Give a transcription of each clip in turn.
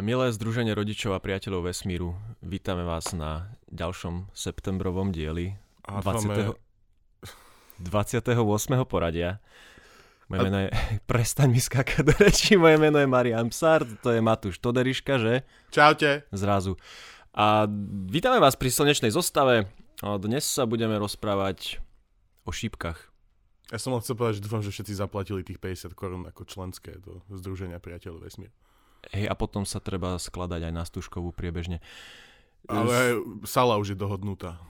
Milé Združenie rodičov a priateľov vesmíru, vítame vás na ďalšom septembrovom dieli 20. 28. poradia. Moje a... meno je... Prestaň mi skákať do reči, moje meno je Marian Psar, to je Matúš Toderiška, že? Čaute. Zrazu. A vítame vás pri slnečnej zostave. Dnes sa budeme rozprávať o šípkach. Ja som len chcel povedať, že dúfam, že všetci zaplatili tých 50 korún ako členské do Združenia priateľov vesmíru. Hej, a potom sa treba skladať aj na stužkovú priebežne. Ale sala už je dohodnutá.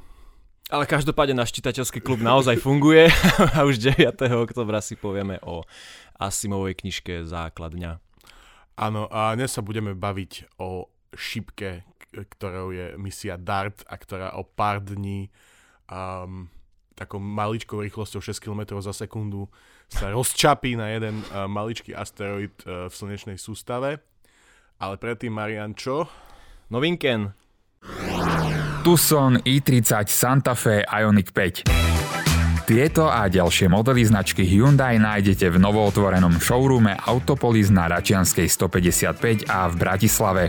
Ale každopádne náš čitateľský klub naozaj funguje a už 9. oktobra si povieme o Asimovej knižke Základňa. Áno, a dnes sa budeme baviť o šipke, ktorou je misia DART a ktorá o pár dní um, takou maličkou rýchlosťou 6 km za sekundu sa rozčapí na jeden uh, maličký asteroid uh, v slnečnej sústave ale predtým, Marian, čo? Novinken. Tucson i30 Santa Fe Ioniq 5. Tieto a ďalšie modely značky Hyundai nájdete v novootvorenom showroome Autopolis na Račianskej 155 a v Bratislave.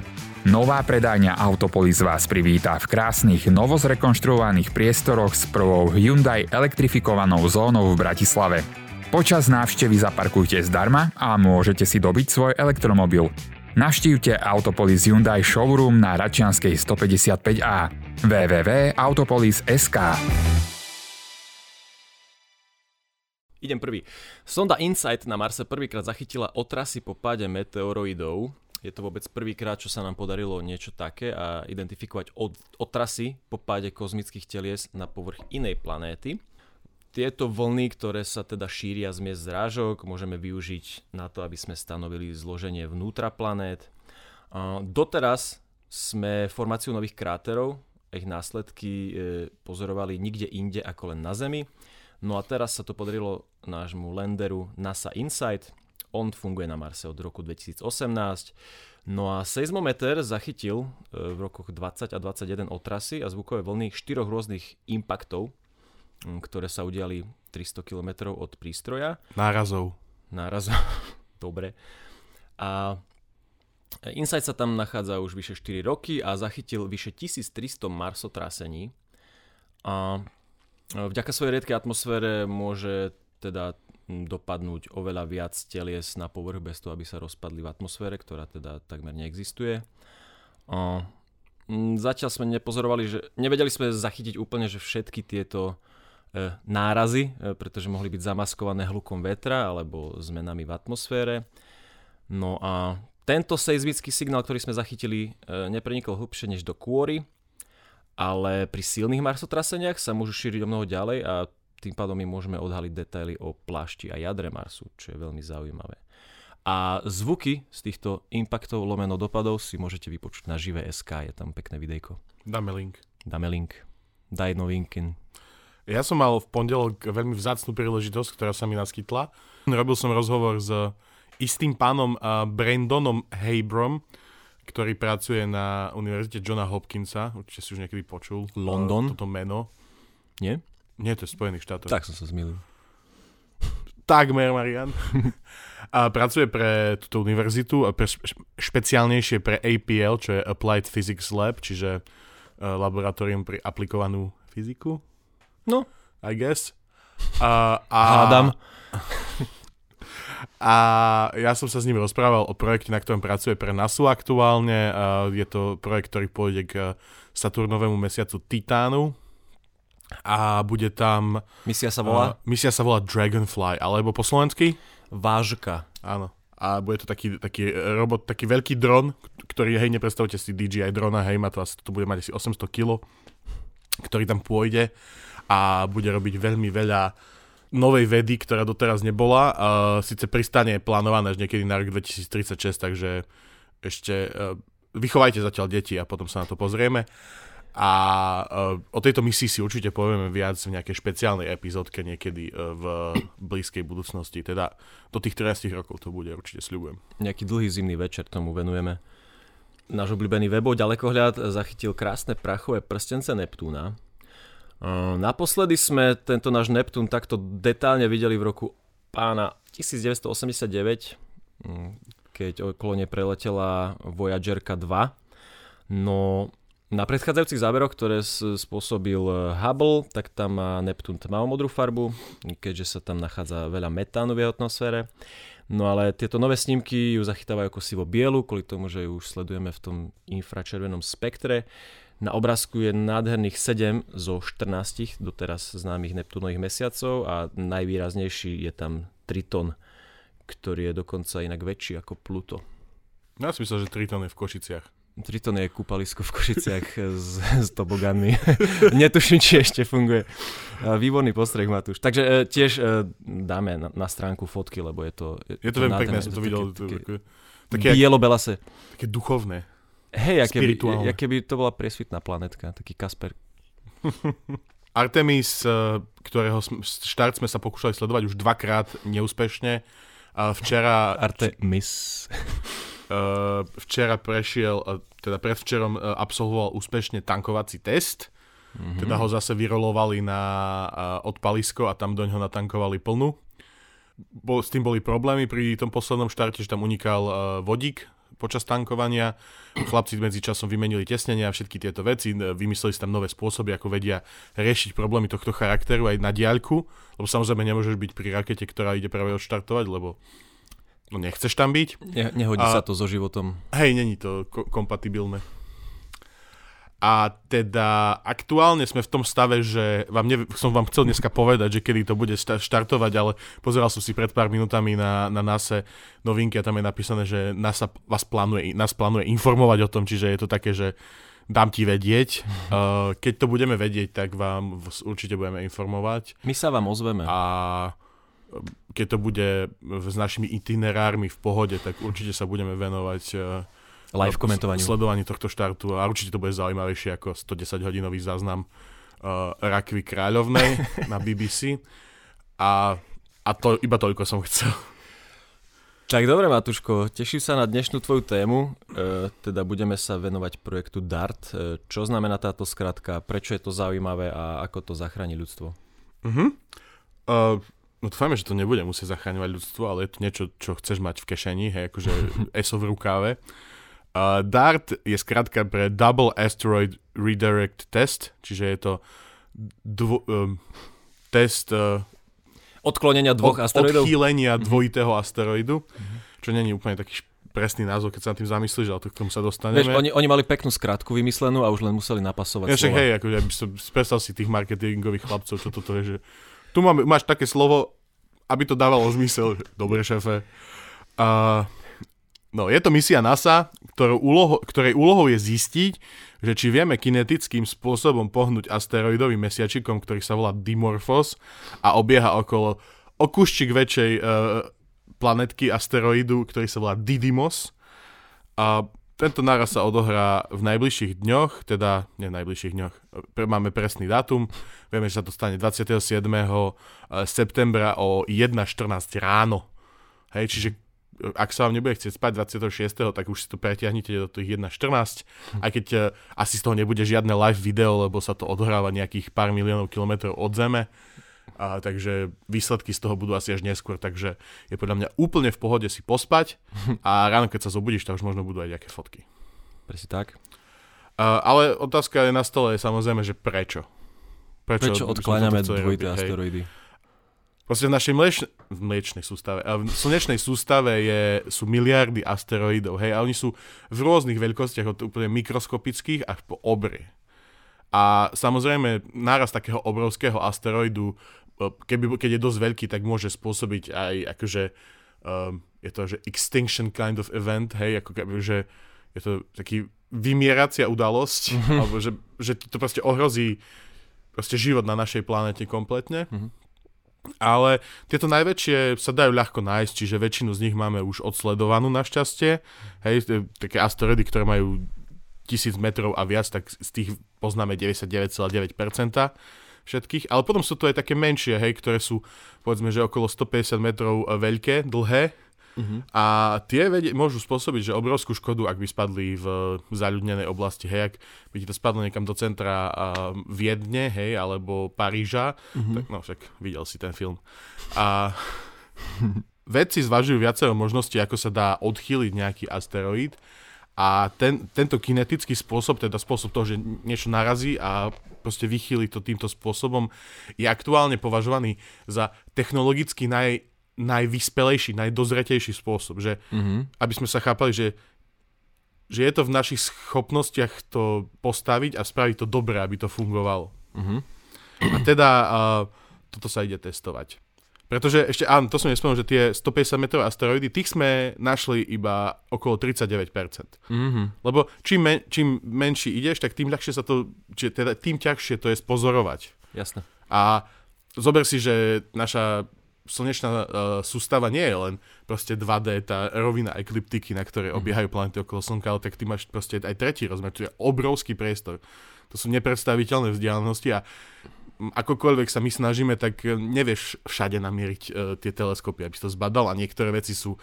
Nová predajňa Autopolis vás privítá v krásnych, novozrekonštruovaných priestoroch s prvou Hyundai elektrifikovanou zónou v Bratislave. Počas návštevy zaparkujte zdarma a môžete si dobiť svoj elektromobil. Navštívte Autopolis Hyundai showroom na Račianskej 155A www.autopolis.sk Idem prvý. Sonda InSight na Marse prvýkrát zachytila otrasy po páde meteoroidov. Je to vôbec prvýkrát, čo sa nám podarilo niečo také a identifikovať od, otrasy po páde kozmických telies na povrch inej planéty tieto vlny, ktoré sa teda šíria z miest zrážok, môžeme využiť na to, aby sme stanovili zloženie vnútra planét. Doteraz sme formáciu nových kráterov, ich následky e, pozorovali nikde inde ako len na Zemi. No a teraz sa to podarilo nášmu lenderu NASA InSight. On funguje na Marse od roku 2018. No a seismometer zachytil e, v rokoch 20 a 21 otrasy a zvukové vlny štyroch rôznych impaktov ktoré sa udiali 300 km od prístroja. Nárazov. Nárazov, dobre. A Insight sa tam nachádza už vyše 4 roky a zachytil vyše 1300 marsotrasení. A vďaka svojej riedkej atmosfére môže teda dopadnúť oveľa viac telies na povrch bez toho, aby sa rozpadli v atmosfére, ktorá teda takmer neexistuje. A zatiaľ sme nepozorovali, že nevedeli sme zachytiť úplne, že všetky tieto E, nárazy, e, pretože mohli byť zamaskované hlukom vetra alebo zmenami v atmosfére. No a tento seizmický signál, ktorý sme zachytili, e, neprenikol hlbšie než do kôry, ale pri silných marsotraseniach sa môžu šíriť o mnoho ďalej a tým pádom my môžeme odhaliť detaily o plášti a jadre Marsu, čo je veľmi zaujímavé. A zvuky z týchto impaktov lomeno dopadov si môžete vypočuť na živé SK, je tam pekné videjko. Dáme link. Dáme link. Daj novinky. Ja som mal v pondelok veľmi vzácnú príležitosť, ktorá sa mi naskytla. Robil som rozhovor s istým pánom Brandonom Habrom, ktorý pracuje na Univerzite Johna Hopkinsa. Určite si už niekedy počul. London. Toto meno. Nie? Nie, to je Spojených štátov. Tak som sa zmýlil. Takmer, Marian. a pracuje pre túto univerzitu, a pre špeciálnejšie pre APL, čo je Applied Physics Lab, čiže laboratórium pri aplikovanú fyziku. No. I guess. A, a, Hádam. A ja som sa s ním rozprával o projekte, na ktorom pracuje pre NASU aktuálne. Je to projekt, ktorý pôjde k Saturnovému mesiacu Titánu. A bude tam... Misia sa volá? Uh, misia sa volá Dragonfly, alebo po slovensky? Vážka. Áno. A bude to taký, taký robot, taký veľký dron, ktorý, hej, nepredstavte si DJI drona, hej, má to to bude mať asi 800 kg, ktorý tam pôjde a bude robiť veľmi veľa novej vedy, ktorá doteraz nebola. Uh, Sice pristane je plánované až niekedy na rok 2036, takže ešte uh, vychovajte zatiaľ deti a potom sa na to pozrieme. A uh, o tejto misii si určite povieme viac v nejakej špeciálnej epizódke niekedy uh, v blízkej budúcnosti. Teda do tých 13 rokov to bude, určite sľubujem. Nejaký dlhý zimný večer tomu venujeme. Náš obľúbený webov ďalekohľad zachytil krásne prachové prstence Neptúna, Naposledy sme tento náš Neptún takto detálne videli v roku pána 1989, mm, keď okolo nej preletela Voyagerka 2. No na predchádzajúcich záberoch, ktoré spôsobil eh, Hubble, tak tam má Neptún tmavomodrú farbu, keďže sa tam nachádza veľa metánu v jeho atmosfére. No ale tieto nové snímky ju zachytávajú ako sivo bielu, kvôli tomu, že ju už sledujeme v tom infračervenom spektre. Na obrázku je nádherných 7 zo 14 doteraz známych Neptúnových mesiacov a najvýraznejší je tam Triton, ktorý je dokonca inak väčší ako Pluto. Ja si myslel, že Triton je v Košiciach. Triton je kúpalisko v Košiciach s, s toboganmi. Netuším, či ešte funguje. Výborný postreh, Matúš. Takže e, tiež e, dáme na, na stránku fotky, lebo je to... Je to veľmi pekné, som to videl. Také, také, také, bielo-belase. Také duchovné. Hej, aké by, by to bola presvitná planetka, taký Kasper. Artemis, e, ktorého štart sme sa pokúšali sledovať už dvakrát neúspešne. Včera... Artemis. Eh, včera prešiel, eh, teda predvčerom eh, absolvoval úspešne tankovací test. Mm-hmm. Teda ho zase vyrolovali na odpalisko a tam do ňoho natankovali plnú. Bo, s tým boli problémy pri tom poslednom štarte, že tam unikal vodík počas tankovania. Chlapci medzi časom vymenili tesnenia a všetky tieto veci, vymysleli si tam nové spôsoby, ako vedia riešiť problémy tohto charakteru aj na diaľku, lebo samozrejme nemôžeš byť pri rakete, ktorá ide práve odštartovať, lebo no nechceš tam byť. Ne, nehodí a, sa to so životom. Hej, není to ko- kompatibilné. A teda aktuálne sme v tom stave, že vám ne, som vám chcel dneska povedať, že kedy to bude štartovať, ale pozeral som si pred pár minútami na, na NASE novinky a tam je napísané, že NASA vás plánuje, nás plánuje informovať o tom, čiže je to také, že dám ti vedieť. Uh, keď to budeme vedieť, tak vám určite budeme informovať. My sa vám ozveme. A keď to bude s našimi itinerármi v pohode, tak určite sa budeme venovať eh, live komentovaniu. sledovaní tohto štartu a určite to bude zaujímavejšie ako 110 hodinový záznam uh, Rakvy Kráľovnej na BBC. A, a to iba toľko som chcel. Tak dobre, Matuško, teším sa na dnešnú tvoju tému. E, teda budeme sa venovať projektu DART. E, čo znamená táto skratka, prečo je to zaujímavé a ako to zachráni ľudstvo? Uh-huh. Uh, No dúfajme, že to nebude musieť zachráňovať ľudstvo, ale je to niečo, čo chceš mať v kešeni, hej, akože ESO v rukáve. Uh, DART je skratka pre Double Asteroid Redirect Test, čiže je to dvo, um, test uh, odklonenia dvoch od, asteroidov. Odchýlenia mm-hmm. dvojitého asteroidu, mm-hmm. čo není úplne taký presný názov, keď sa nad tým zamyslíš, ale to k tomu sa dostaneme. Vieš, oni, oni mali peknú skratku vymyslenú a už len museli napasovať ja, však, hej, akože, by som, predstav si tých marketingových chlapcov, čo toto je, že tu máme, máš také slovo, aby to dávalo zmysel. Dobre, šéfe. Uh, no, je to misia NASA, ktorou úloho, ktorej úlohou je zistiť, že či vieme kinetickým spôsobom pohnúť asteroidovým mesiačikom, ktorý sa volá Dimorphos a obieha okolo okuščik väčšej uh, planetky asteroidu, ktorý sa volá Didymos. A tento náraz sa odohrá v najbližších dňoch, teda nie v najbližších dňoch, máme presný dátum, vieme, že sa to stane 27. Eh, septembra o 1.14 ráno. Hej, čiže ak sa vám nebude chcieť spať 26., tak už si to pretiahnite do tých 1.14, hm. aj keď uh, asi z toho nebude žiadne live video, lebo sa to odohráva nejakých pár miliónov kilometrov od Zeme. A, takže výsledky z toho budú asi až neskôr, takže je podľa mňa úplne v pohode si pospať a ráno, keď sa zobudíš, tak už možno budú aj nejaké fotky. Presne tak. A, ale otázka je na stole je samozrejme, že prečo? Prečo, prečo odkláňame dvojité asteroidy? Proste v našej mliečne, v mliečnej sústave, a v slnečnej sústave je, sú miliardy asteroidov, hej, a oni sú v rôznych veľkostiach, od úplne mikroskopických až po obrie. A samozrejme, náraz takého obrovského asteroidu keby, keď je dosť veľký, tak môže spôsobiť aj akože um, je to, že extinction kind of event, hej, ako keby, že je to taký vymieracia udalosť, mm-hmm. alebo že, že to proste ohrozí proste život na našej planete kompletne. Mm-hmm. Ale tieto najväčšie sa dajú ľahko nájsť, čiže väčšinu z nich máme už odsledovanú našťastie. Hej, také asteroidy, ktoré majú tisíc metrov a viac, tak z tých poznáme 99,9% všetkých, ale potom sú to aj také menšie, hej, ktoré sú povedzme, že okolo 150 metrov e, veľké, dlhé Uh-huh. A tie vedie, môžu spôsobiť, že obrovskú škodu, ak by spadli v zaľudnenej oblasti, hej, ak by ti to spadlo niekam do centra uh, Viedne, hej, alebo Paríža, uh-huh. tak no však videl si ten film. A vedci zvažujú viacero možností, ako sa dá odchýliť nejaký asteroid a ten, tento kinetický spôsob, teda spôsob toho, že niečo narazí a proste vychýli to týmto spôsobom, je aktuálne považovaný za technologicky naj, najvyspelejší, najdozretejší spôsob. Že, mm-hmm. Aby sme sa chápali, že, že je to v našich schopnostiach to postaviť a spraviť to dobre, aby to fungovalo. Mm-hmm. A teda uh, toto sa ide testovať. Pretože ešte, áno, to som nespomenul, že tie 150 metrové asteroidy, tých sme našli iba okolo 39%. Mm-hmm. Lebo čím, men, čím menší ideš, tak tým ľahšie sa to, či teda tým ťažšie to je spozorovať. Jasné. A zober si, že naša slnečná uh, sústava nie je len proste 2D, tá rovina ekliptiky, na ktorej mm. obiehajú planety okolo Slnka, ale tak ty máš proste aj tretí rozmer, to je obrovský priestor. To sú nepredstaviteľné vzdialenosti a akokoľvek sa my snažíme, tak e, nevieš všade namieriť uh, tie teleskopy, aby si to zbadal a niektoré veci sú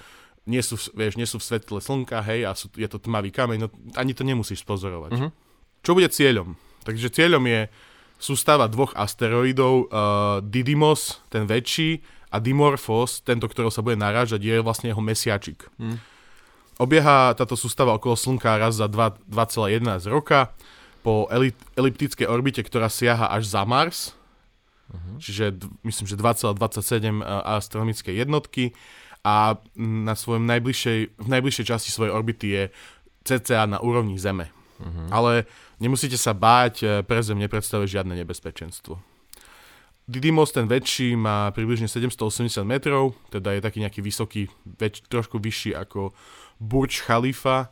nie sú, vieš, nie sú v svetle slnka, hej, a sú, je to tmavý kameň, no ani to nemusíš pozorovať. Uh-huh. Čo bude cieľom? Takže cieľom je sústava dvoch asteroidov, uh, Didymos, ten väčší, a Dimorphos, tento, ktorého sa bude narážať, je vlastne jeho mesiačik. Uh-huh. Obieha táto sústava okolo Slnka raz za 2,11 roka po eliptickej orbite, ktorá siaha až za Mars, uh-huh. čiže myslím, že 2,27 astronomické jednotky a na svojom najbližšej, v najbližšej časti svojej orbity je cca na úrovni Zeme. Uh-huh. Ale nemusíte sa báť, e, pre Zem nepredstavuje žiadne nebezpečenstvo. Didymos, ten väčší, má približne 780 metrov, teda je taký nejaký vysoký, väč, trošku vyšší ako Burj Khalifa.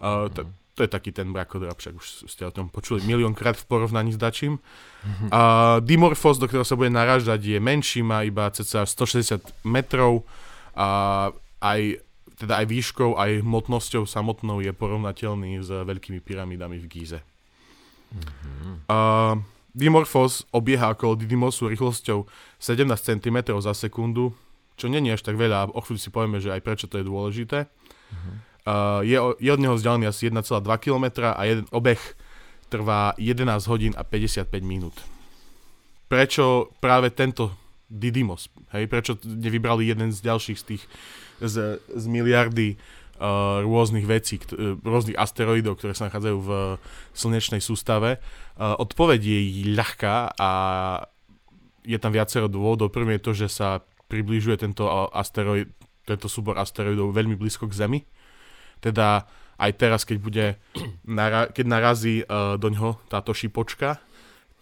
Uh, t- to je taký ten mrakodrap, však už ste o tom počuli miliónkrát v porovnaní s dačím. Mm-hmm. A Dimorphos, do ktorého sa bude narážať, je menší, má iba cca 160 metrov a aj, teda aj výškou, aj hmotnosťou samotnou je porovnateľný s veľkými pyramidami v Gíze. Mm-hmm. A Dimorphos obieha okolo Didymosu rýchlosťou 17 cm za sekundu, čo není až tak veľa, o chvíľu si povieme, že aj prečo to je dôležité. Mm-hmm. Uh, je, je od neho vzdialený asi 1,2 km a jeden obeh trvá 11 hodín a 55 minút. Prečo práve tento Didymos? Hej? Prečo nevybrali jeden z ďalších z tých z, z miliardy uh, rôznych vecí, uh, rôznych asteroidov, ktoré sa nachádzajú v slnečnej sústave? Odpoveď je ľahká a je tam viacero dôvodov. Prvý je to, že sa približuje tento asteroid, tento súbor asteroidov veľmi blízko k Zemi teda aj teraz, keď, bude, keď narazí do ňoho táto šipočka,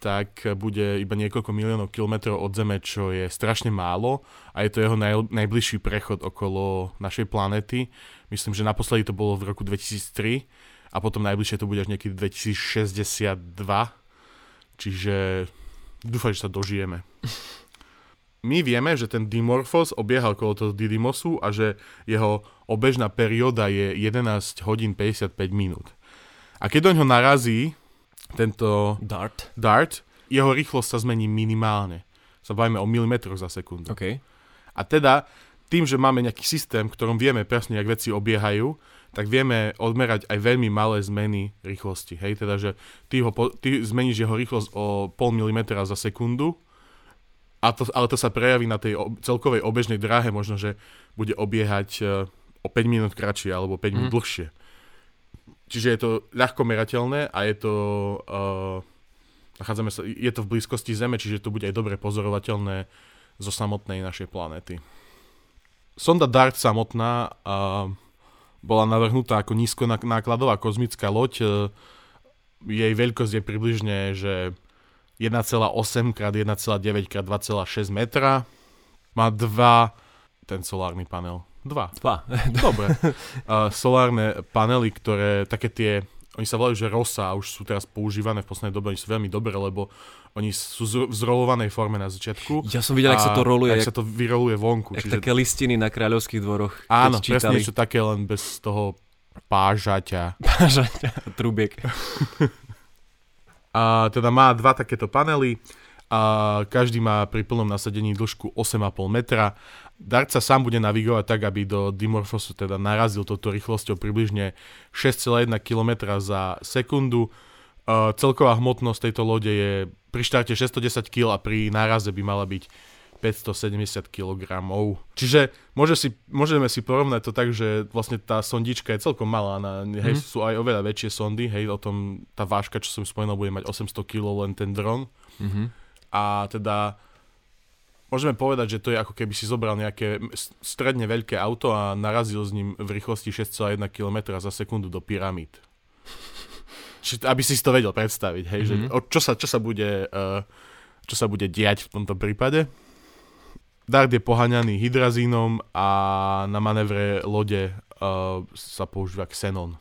tak bude iba niekoľko miliónov kilometrov od Zeme, čo je strašne málo a je to jeho naj- najbližší prechod okolo našej planety. Myslím, že naposledy to bolo v roku 2003 a potom najbližšie to bude až niekedy 2062. Čiže dúfam, že sa dožijeme. my vieme, že ten Dimorphos obieha okolo toho Didymosu a že jeho obežná perióda je 11 hodín 55 minút. A keď do ňoho narazí tento dart. dart, jeho rýchlosť sa zmení minimálne. Sa bavíme o milimetroch za sekundu. Okay. A teda tým, že máme nejaký systém, ktorom vieme presne, jak veci obiehajú, tak vieme odmerať aj veľmi malé zmeny rýchlosti. Hej, teda, že ty, ho, ty zmeníš jeho rýchlosť o pol milimetra za sekundu, a to, ale to sa prejaví na tej celkovej obežnej dráhe, možno, že bude obiehať uh, o 5 minút kratšie alebo 5 minút mm. dlhšie. Čiže je to ľahko merateľné a je to, uh, nachádzame sa, je to v blízkosti Zeme, čiže to bude aj dobre pozorovateľné zo samotnej našej planéty. Sonda DART samotná uh, bola navrhnutá ako nízkonákladová kozmická loď. Uh, jej veľkosť je približne, že 1,8 x 1,9 x 2,6 metra. Má dva, ten solárny panel. Dva. Dva. Dobre. Uh, solárne panely, ktoré, také tie, oni sa volajú, že ROSA a už sú teraz používané v poslednej dobe, oni sú veľmi dobré, lebo oni sú v zrolovanej forme na začiatku. Ja som videl, ak sa to roluje. Ak sa to vyroluje vonku. Jak čiže... také listiny na kráľovských dvoroch. Áno, presne niečo také, len bez toho pážaťa. Pážaťa, trubiek. A teda má dva takéto panely a každý má pri plnom nasadení dĺžku 8,5 metra. Dart sa sám bude navigovať tak, aby do Dimorphosu teda narazil toto rýchlosťou približne 6,1 km za sekundu. Uh, celková hmotnosť tejto lode je pri štarte 610 kg a pri náraze by mala byť 570 kg. Čiže môže si, môžeme si porovnať to tak, že vlastne tá sondička je celkom malá. Na, hej, Mhm. sú aj oveľa väčšie sondy, hej, o tom tá vážka, čo som spomenul, bude mať 800 kg len ten dron. Mhm. A teda môžeme povedať, že to je ako keby si zobral nejaké stredne veľké auto a narazil s ním v rýchlosti 6,1 km za sekundu do pyramíd. Čiže, aby si to vedel predstaviť, hej, mm-hmm. že Mhm. o, čo, sa, čo, sa bude, uh, čo sa bude diať v tomto prípade. Dart je poháňaný hydrazínom a na manévre lode uh, sa používa xenon.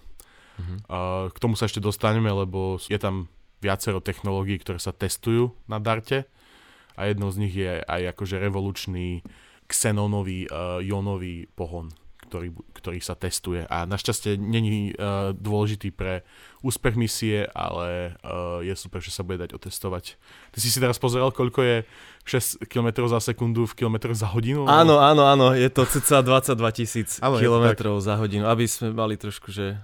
Mhm. Uh, k tomu sa ešte dostaneme, lebo je tam viacero technológií, ktoré sa testujú na Darte a jednou z nich je aj akože revolučný xenonový uh, ionový pohon, ktorý, ktorý sa testuje a našťastie není uh, dôležitý pre úspech misie, ale uh, je super, že sa bude dať otestovať. Ty si si teraz pozeral, koľko je 6 km za sekundu v kilometroch za hodinu? Áno, áno, áno, je to cca 22 tisíc kilometrov za hodinu, aby sme mali trošku, že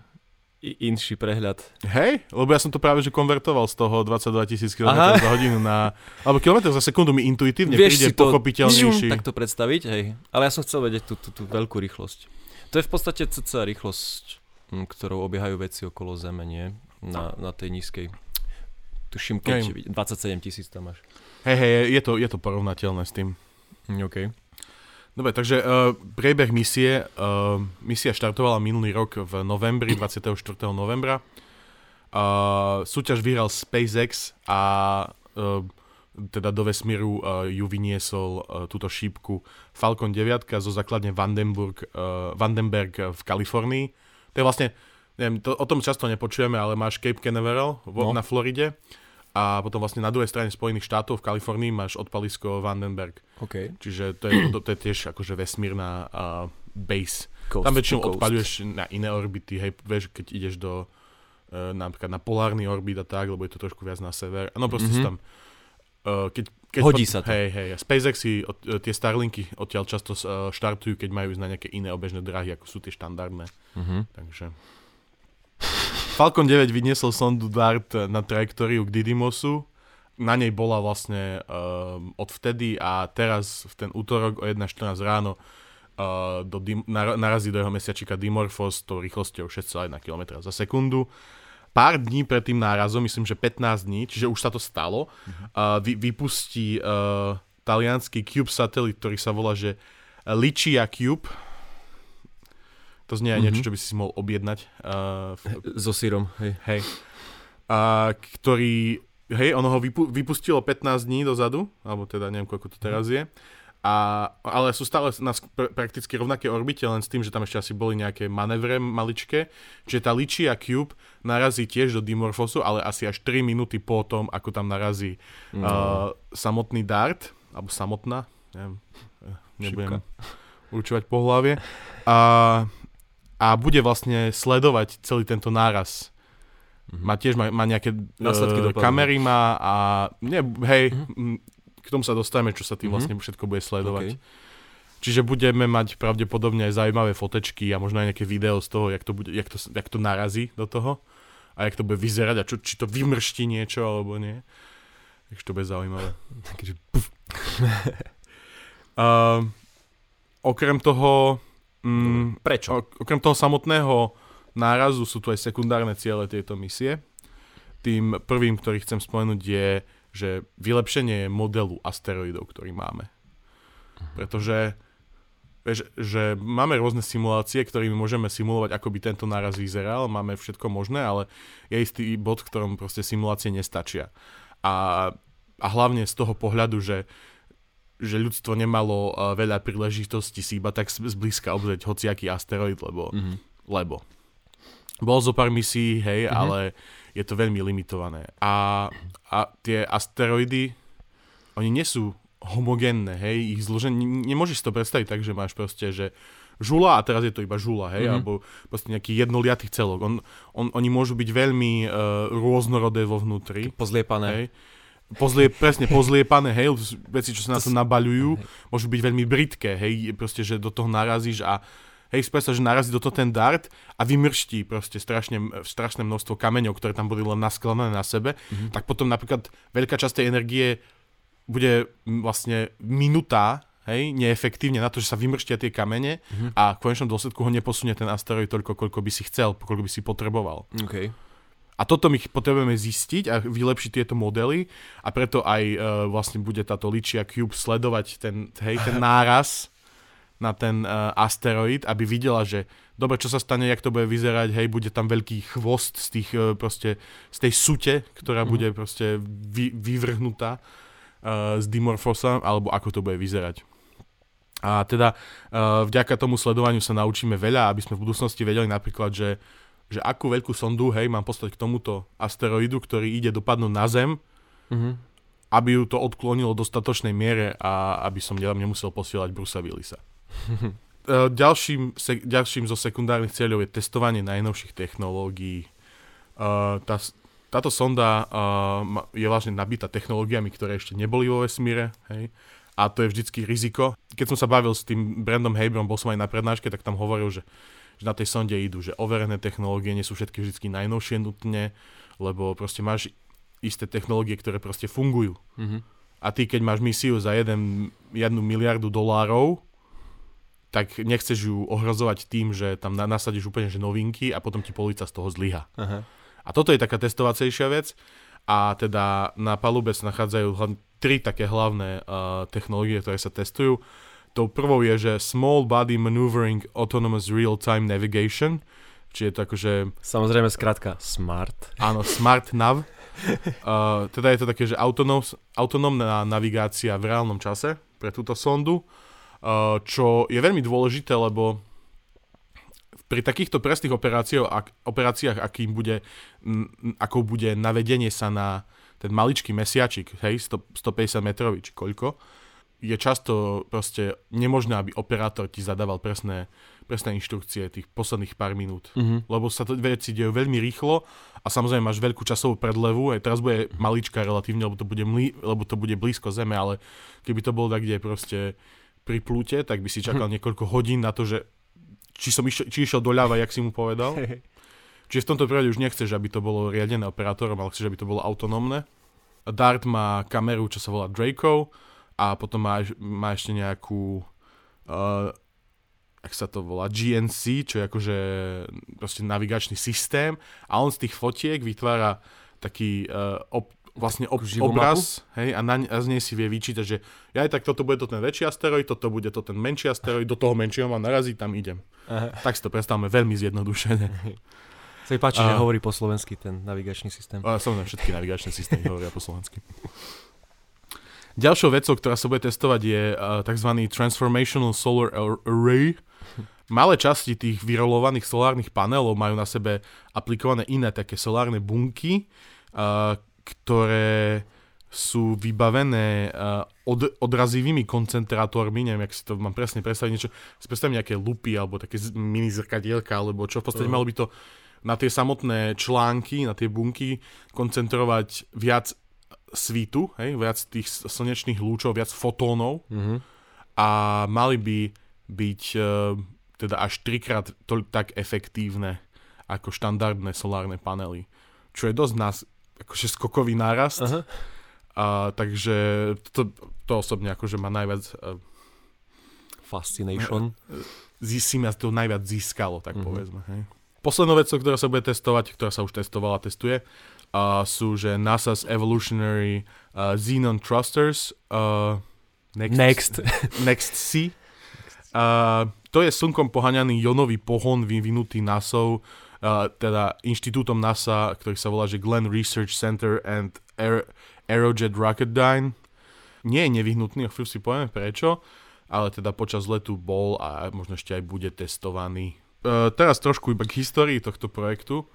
inší prehľad. Hej, lebo ja som to práve že konvertoval z toho 22 tisíc km za hodinu na... Alebo kilometr za sekundu mi intuitívne Vieš príde si to pochopiteľnejší. tak to predstaviť, hej. Ale ja som chcel vedieť tú, tú, tú veľkú rýchlosť. To je v podstate cca rýchlosť, m, ktorou obiehajú veci okolo Zeme, nie? Na, na tej nízkej. Tuším, keď Hej. 27 tisíc tam máš. Hej, hej, je to, je to porovnateľné s tým. OK. Dobre, takže uh, priebeh misie. Uh, misia štartovala minulý rok v novembri, 24. novembra. Uh, súťaž vyhral SpaceX a uh, teda do vesmíru uh, ju vyniesol uh, túto šípku Falcon 9 zo základne Vandenberg, uh, Vandenberg v Kalifornii. To je vlastne, neviem, to, o tom často nepočujeme, ale máš Cape Canaveral vo, No. na Floride a potom vlastne na druhej strane Spojených štátov v Kalifornii máš odpalisko Vandenberg. OK. Čiže to je, to, to je tiež akože vesmírna uh, base. Coast Tam väčšinou odpaľuješ na iné orbity, hej, vieš, keď ideš do uh, napríklad na polárny orbit a tak, lebo je to trošku viac na sever. No proste Mhm. mm-hmm. tam uh, keď, keď Hodí sa to. Hej, hej, SpaceX si od, uh, tie Starlinky odtiaľ často uh, štartujú, keď majú ísť na nejaké iné obežné dráhy, ako sú tie štandardné. Mhm. Takže... Falcon 9 vyniesol sondu DART na trajektóriu k Didymosu. Na nej bola vlastne um, odvtedy a teraz v ten útorok o 1.14 ráno uh, do Dim- nar- narazí do jeho mesiačika Dimorphos tou rýchlosťou 6,1 km za sekundu. Pár dní pred tým nárazom, myslím, že 15 dní, čiže už sa to stalo, uh, vy- vypustí uh, talianský Cube satelit, ktorý sa volá, že Lichia Cube. To znie aj niečo, Mhm. čo by si si mohol objednať. Uh, v, So sírom, hej. hej. A ktorý, hej, ono ho vypu- vypustilo 15 dní dozadu, alebo teda neviem, koľko to teraz je. A, ale sú stále na pr- prakticky rovnaké orbite, len s tým, že tam ešte asi boli nejaké manévre maličké. Čiže tá Lichia Cube narazí tiež do Dimorphosu, ale asi až 3 minúty po tom, ako tam narazí No. uh, samotný dart, alebo samotná, neviem, eh, nebudem určovať po hlavie. A, a bude vlastne sledovať celý tento náraz. Mhm. Má tiež má, má nejaké Následky uh, kamery má a ne, hej, Mhm. mm, k tomu sa dostaneme, čo sa tým Mhm. vlastne všetko bude sledovať. OK. Čiže budeme mať pravdepodobne aj zaujímavé fotečky a možno aj nejaké video z toho, jak to, bude, jak to, jak to narazí do toho a jak to bude vyzerať a čo, či to vymrští niečo alebo nie. Takže to bude zaujímavé. Takže Uh, okrem toho, mm, Prečo? ok- okrem toho samotného nárazu sú tu aj sekundárne ciele tejto misie. Tým prvým, ktorý chcem spomenúť je, že vylepšenie modelu asteroidov, ktorý máme. Pretože vieš, že máme rôzne simulácie, ktorými môžeme simulovať, ako by tento náraz vyzeral, máme všetko možné, ale je istý bod, v ktorom proste simulácie nestačia. A, a hlavne z toho pohľadu, že že ľudstvo nemalo uh, veľa príležitostí si iba tak zblízka obzrieť hociaký asteroid, lebo, Mhm. lebo. Bolo zo pár misií, hej, Mhm. ale je to veľmi limitované. A, a tie asteroidy, oni nie sú homogénne, hej, ich zloženie, nemôžeš si to predstaviť tak, že máš proste, že žula a teraz je to iba žula, hej, Mhm. alebo proste nejaký jednoliatý celok. On, on, oni môžu byť veľmi uh, rôznorodé vo vnútri. Pozliepané. Hej. Pozlie, presne, pozliepané, hej, veci, čo sa na to nabaľujú, môžu byť veľmi britké, hej, proste, že do toho narazíš a hej, si predstav, že narazí do toho ten dart a vymrští proste strašne, strašné množstvo kameňov, ktoré tam boli len naskladané na sebe, Mhm. tak potom napríklad veľká časť tej energie bude vlastne minutá, hej, neefektívne na to, že sa vymrštia tie kamene Mhm. a v konečnom dôsledku ho neposunie ten asteroid toľko, koľko by si chcel, koľko by si potreboval. OK. A toto my potrebujeme zistiť a vylepšiť tieto modely a preto aj uh, vlastne bude táto Lichia Cube sledovať ten, hej, ten náraz na ten uh, asteroid, aby videla, že dobre, čo sa stane, jak to bude vyzerať, hej, bude tam veľký chvost z tých uh, proste, z tej sute, ktorá Mhm. bude proste vy, vyvrhnutá uh, z Dimorphosa, alebo ako to bude vyzerať. A teda uh, vďaka tomu sledovaniu sa naučíme veľa, aby sme v budúcnosti vedeli napríklad, že že akú veľkú sondu, hej, mám poslať k tomuto asteroidu, ktorý ide dopadnúť na Zem, Mhm. aby ju to odklonilo v dostatočnej miere a aby som ne- nemusel posielať Brusa Willisa. E, ďalším, se, ďalším zo sekundárnych cieľov je testovanie najnovších technológií. E, tá, táto sonda ma- je vlastne nabitá technológiami, ktoré ešte neboli vo vesmíre, hej, a to je vždycky riziko. Keď som sa bavil s tým Brandom Haberom, bol som aj na prednáške, tak tam hovoril, že, že na tej sonde idú, že overené technológie nie sú všetky vždy najnovšie nutne, lebo proste máš isté technológie, ktoré proste fungujú. Mhm. A ty, keď máš misiu za jeden, jednu miliardu dolárov, tak nechceš ju ohrozovať tým, že tam na- nasadíš úplne že novinky a potom ti polica z toho zlyha. Aha. A toto je taká testovacejšia vec. A teda na palube sa nachádzajú hlavne tri také hlavné uh, technológie, ktoré sa testujú. Tou prvou je, že Small Body Maneuvering Autonomous Real-Time Navigation, či je to akože Samozrejme skratka SMART. Áno, Smart Nav. Uh, teda je to také, že autonóm, autonómna navigácia v reálnom čase pre túto sondu, uh, čo je veľmi dôležité, lebo pri takýchto presných operáciách, operáciách akým bude, ako bude navedenie sa na ten maličký mesiačik, hej, 100, 150 metrový, či koľko, je často proste nemožné, aby operátor ti zadával presné, presné inštrukcie tých posledných pár minút Mhm. lebo sa to veci dejú veľmi rýchlo a samozrejme máš veľkú časovú predlevu, aj teraz bude maličká relatívne, lebo to bude, mli, lebo to bude blízko Zeme, ale keby to bolo tak, kde proste pri plúte, tak by si čakal niekoľko hodín na to, že či, som išiel, či išiel doľava, jak si mu povedal. Čiže v tomto prípade už nechceš, aby to bolo riadené operátorom, ale chceš, aby to bolo autonómne. Dart má kameru, čo sa volá Draco a potom má, má ešte nejakú uh, ak sa to volá, GNC, čo je akože proste navigačný systém a on z tých fotiek vytvára taký uh, ob, vlastne ob, obraz hej, a, na, a z nej si vie vyčítať, že ja aj tak toto bude to ten väčší asteroid, toto bude to ten menší asteroid, do toho menšieho mám naraziť, tam idem. Aha. Tak si to predstavme veľmi zjednodušene. Sa mi páči, že A- hovorí po slovensky ten navigačný systém. Ale samozrejme všetky navigačné systémy hovoria po slovensky. Ďalšou vecou, ktorá sa bude testovať je uh, tzv. Transformational Solar Ar- Array. Malé časti tých vyrolovaných solárnych panelov majú na sebe aplikované iné také solárne bunky, uh, ktoré sú vybavené uh, od, odrazivými koncentrátormi, neviem, jak si to mám presne predstaviť, niečo, si predstavím nejaké lupy alebo také mini zrkadielka, alebo čo, v podstate Mhm. malo by to na tie samotné články, na tie bunky koncentrovať viac svítu, hej, viac tých slnečných lúčov, viac fotónov Mhm. a mali by byť e, teda až trikrát to, tak efektívne ako štandardné solárne panely. Čo je dosť nás akože skokový nárast. Aha. A, takže to, to osobne akože ma najviac e, Fascination. si ma to najviac získalo, tak Mhm. povedzme. Hej. Poslednou vecou, ktorá sa bude testovať, ktorá sa už testovala, testuje, uh, sú, že NASA's Evolutionary uh, Xenon Thrusters uh, Next, Next. Next C. Uh, to je slnkom poháňaný jonový pohon vyvinutý NASou, uh, teda inštitútom NASA, ktorý sa volá, že Glenn Research Center and Aer- Aerojet Rocketdyne. Nie je nevyhnutný, o chvíľu si povieme prečo, ale teda počas letu bol a možno ešte aj bude testovaný. Uh, teraz trošku iba k histórii tohto projektu.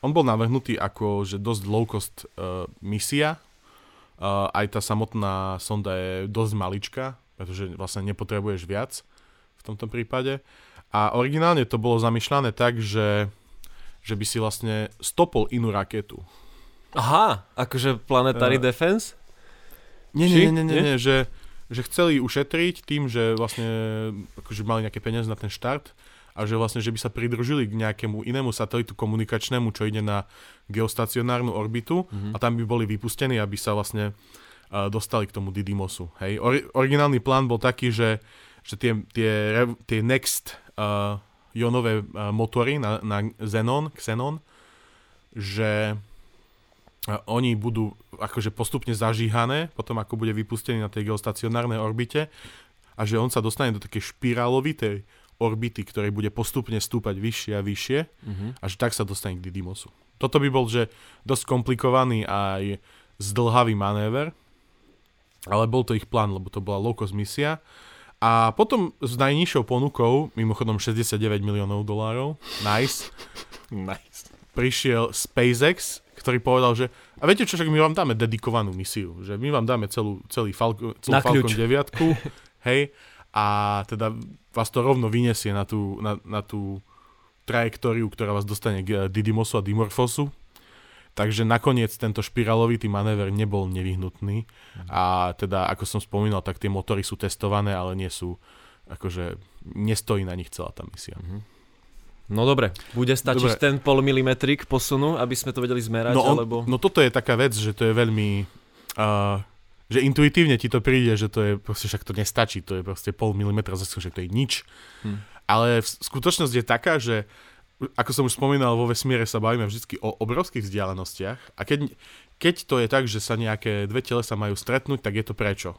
On bol navrhnutý ako že dosť low cost uh, misia. Uh, aj tá samotná sonda je dosť maličká, pretože vlastne nepotrebuješ viac v tomto prípade. A originálne to bolo zamýšľané tak, že, že by si vlastne stopol inú raketu. Aha, akože Planetary Eh, Defense? Nie, nie, nie, nie, Nie? nie že, že chceli ušetriť tým, že vlastne akože mali nejaké peniaze na ten štart a že vlastne, že by sa pridružili k nejakému inému satelitu komunikačnému, čo ide na geostacionárnu orbitu Mhm. a tam by boli vypustení, aby sa vlastne uh, dostali k tomu Didymosu. Hej. Or, originálny plán bol taký, že, že tie, tie, rev- tie next uh, jonové uh, motory na, na Xenon, Xenon, že oni budú akože postupne zažíhané, potom ako bude vypustený na tej geostacionárnej orbite a že on sa dostane do takej špirálovitej orbity, ktorej bude postupne stúpať vyššie a vyššie Mhm. a že tak sa dostane k Didymosu. Toto by bol, že dosť komplikovaný aj zdlhavý manéver, ale bol to ich plán, lebo to bola low-cost misia. A potom s najnižšou ponukou, mimochodom 69 miliónov dolárov, nice, Nice. prišiel SpaceX, ktorý povedal, že a viete čo, však my vám dáme dedikovanú misiu, že my vám dáme celú, celý Falcon, celú Falcon kľúč. 9, hej, a teda vás to rovno vyniesie na tú, na, na tú trajektóriu, ktorá vás dostane k eh, Didymosu a Dimorphosu. Takže nakoniec tento špirálovitý manéver nebol nevyhnutný a teda, ako som spomínal, tak tie motory sú testované, ale nie sú, akože nestojí na nich celá tá misia. No dobre, bude stačiť Dobre. ten pol milimetrik posunu, aby sme to vedeli zmerať, No, on, alebo... no toto je taká vec, že to je veľmi... Uh, že intuitívne ti to príde, že to je proste, však to nestačí, to je proste pol milimetra, zase však to je nič. Hm. Ale v skutočnosť je taká, že ako som už spomínal, vo vesmíre sa bavíme vždy o obrovských vzdialenostiach a keď, keď to je tak, že sa nejaké dve telesa majú stretnúť, tak je to prečo?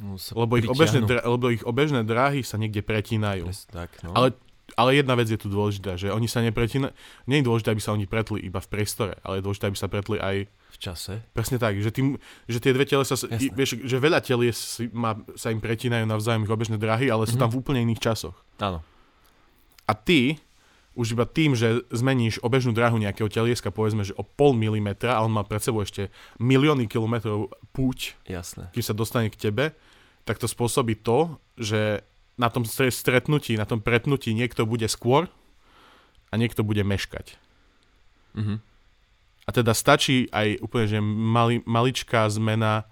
No, Lebo ich, obežné, lebo ich obežné dráhy sa niekde pretínajú. Presne Tak, no. Ale, ale jedna vec je tu dôležitá, že oni sa nepretínajú. Nie je dôležité, aby sa oni pretli iba v priestore, ale je dôležité, aby sa pretli aj V čase. Presne tak, že, tým, že tie dve telesa, sa- Jasné. i- vieš, že veľa telies si, má, sa im pretínajú navzájom ich obežné dráhy, ale sú Mhm. tam v úplne iných časoch. Áno. A ty, už iba tým, že zmeníš obežnú dráhu nejakého telieska, povedzme, že o pol milimetra, a on má pred sebou ešte milióny kilometrov púť, Jasné. kým sa dostane k tebe, tak to spôsobí to, že na tom stre- stretnutí, na tom pretnutí niekto bude skôr a niekto bude meškať. Mhm. A teda stačí aj úplne, že mali, maličká zmena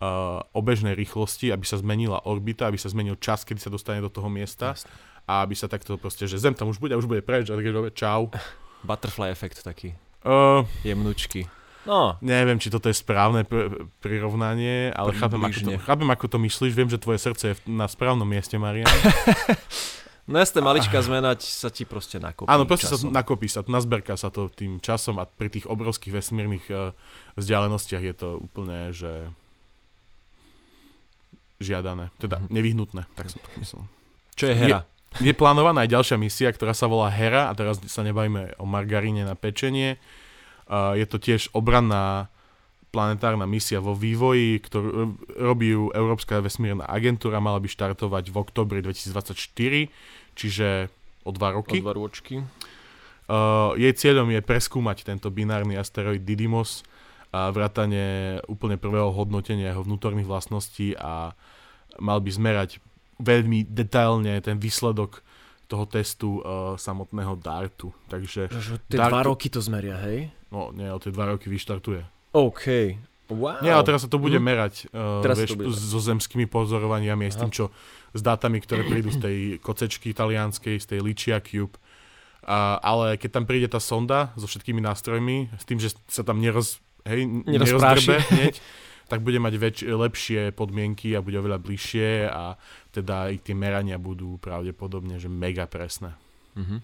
uh, obežnej rýchlosti, aby sa zmenila orbita, aby sa zmenil čas, kedy sa dostane do toho miesta Jasné. a aby sa takto proste, že Zem tam už bude a už bude preč a takže čau. Butterfly efekt taký. Uh, Jemnučky. No, neviem, či toto je správne pr- prirovnanie, ale chápem ako, to, Približne. chápem, ako to myslíš. Viem, že tvoje srdce je na správnom mieste, Marian. no jasné, maličká zmena ti- sa ti proste nakopí Áno, proste sa časom. nakopí sa, nazberká sa to tým časom a pri tých obrovských vesmírnych uh, vzdialenostiach je to úplne, že žiadané, teda Mhm. nevyhnutné, tak som to myslel. Čo je hera? Je plánovaná aj ďalšia misia, ktorá sa volá Hera a teraz sa nebavíme o margaríne na pečenie. Uh, je to tiež obranná planetárna misia vo vývoji, ktorú e, robí ju Európska vesmírna agentúra, mala by štartovať v oktobri 2024, čiže o dva O roky. dva rôčky. Uh, jej cieľom je preskúmať tento binárny asteroid Didymos a vrátane úplne prvého hodnotenia jeho vnútorných vlastností a mal by zmerať veľmi detailne ten výsledok toho testu uh, samotného DARTu. Takže, Že tie Dark- dva roky to zmeria, hej? no nie, o tie dva roky vyštartuje. OK. Wow. Nie, ale teraz sa to bude Mhm. merať uh, Teraz vieš, to bude so zemskými pozorovaniami, aj s tým, čo s dátami, ktoré prídu z tej kocečky italianskej, z tej Lichia Cube. A, ale keď tam príde tá sonda so všetkými nástrojmi, s tým, že sa tam neroz, hej, nerozdrbe hneď, tak bude mať väč- lepšie podmienky a bude oveľa bližšie a teda i tie merania budú pravdepodobne že mega presné. Mhm.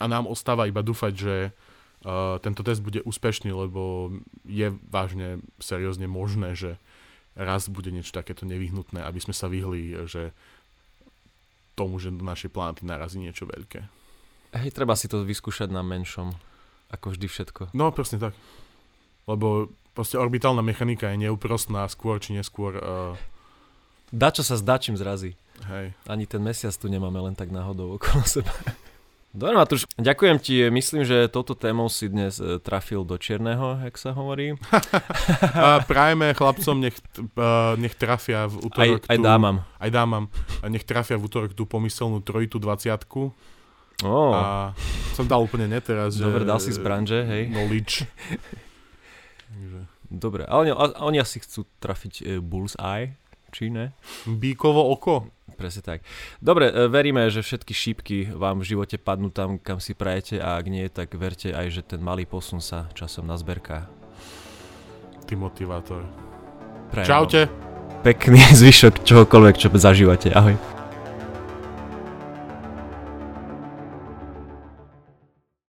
A nám ostáva iba dúfať, že uh, tento test bude úspešný, lebo je vážne, seriózne možné, že raz bude niečo takéto nevyhnutné, aby sme sa vyhli, že tomu, že do našej planety narazí niečo veľké. Hej, treba si to vyskúšať na menšom. Ako vždy všetko. No, presne tak. Lebo proste orbitálna mechanika je neúprostná, skôr či neskôr, uh, Dá, čo sa zdá, čím zrazí. hej. Ani ten mesiac tu nemáme len tak náhodou okolo seba. Dobre, Matúš, ďakujem ti. Myslím, že touto témou si dnes e, trafil do čierneho, jak sa hovorí. Prajme chlapcom, nech, uh, nech trafia v Aj, útorok aj tú, dámam. aj dámam, a nech trafia v útorok tú pomyselnú trojitú dvaciatku. Oh, A som dal úplne neteraz, že... Dobre, dal si z branže, hej. Knowledge. Dobre, ale oni, oni asi chcú trafiť e, bullseye, či ne? Bíkovo oko. Presne tak. Dobre, e, veríme, že všetky šípky vám v živote padnú tam, kam si prajete a ak nie, tak verte aj, že ten malý posun sa časom nazberká. Ty motivátor. Prajem Čaute. Pekný zvyšok čohokoľvek, čo zažívate. Ahoj.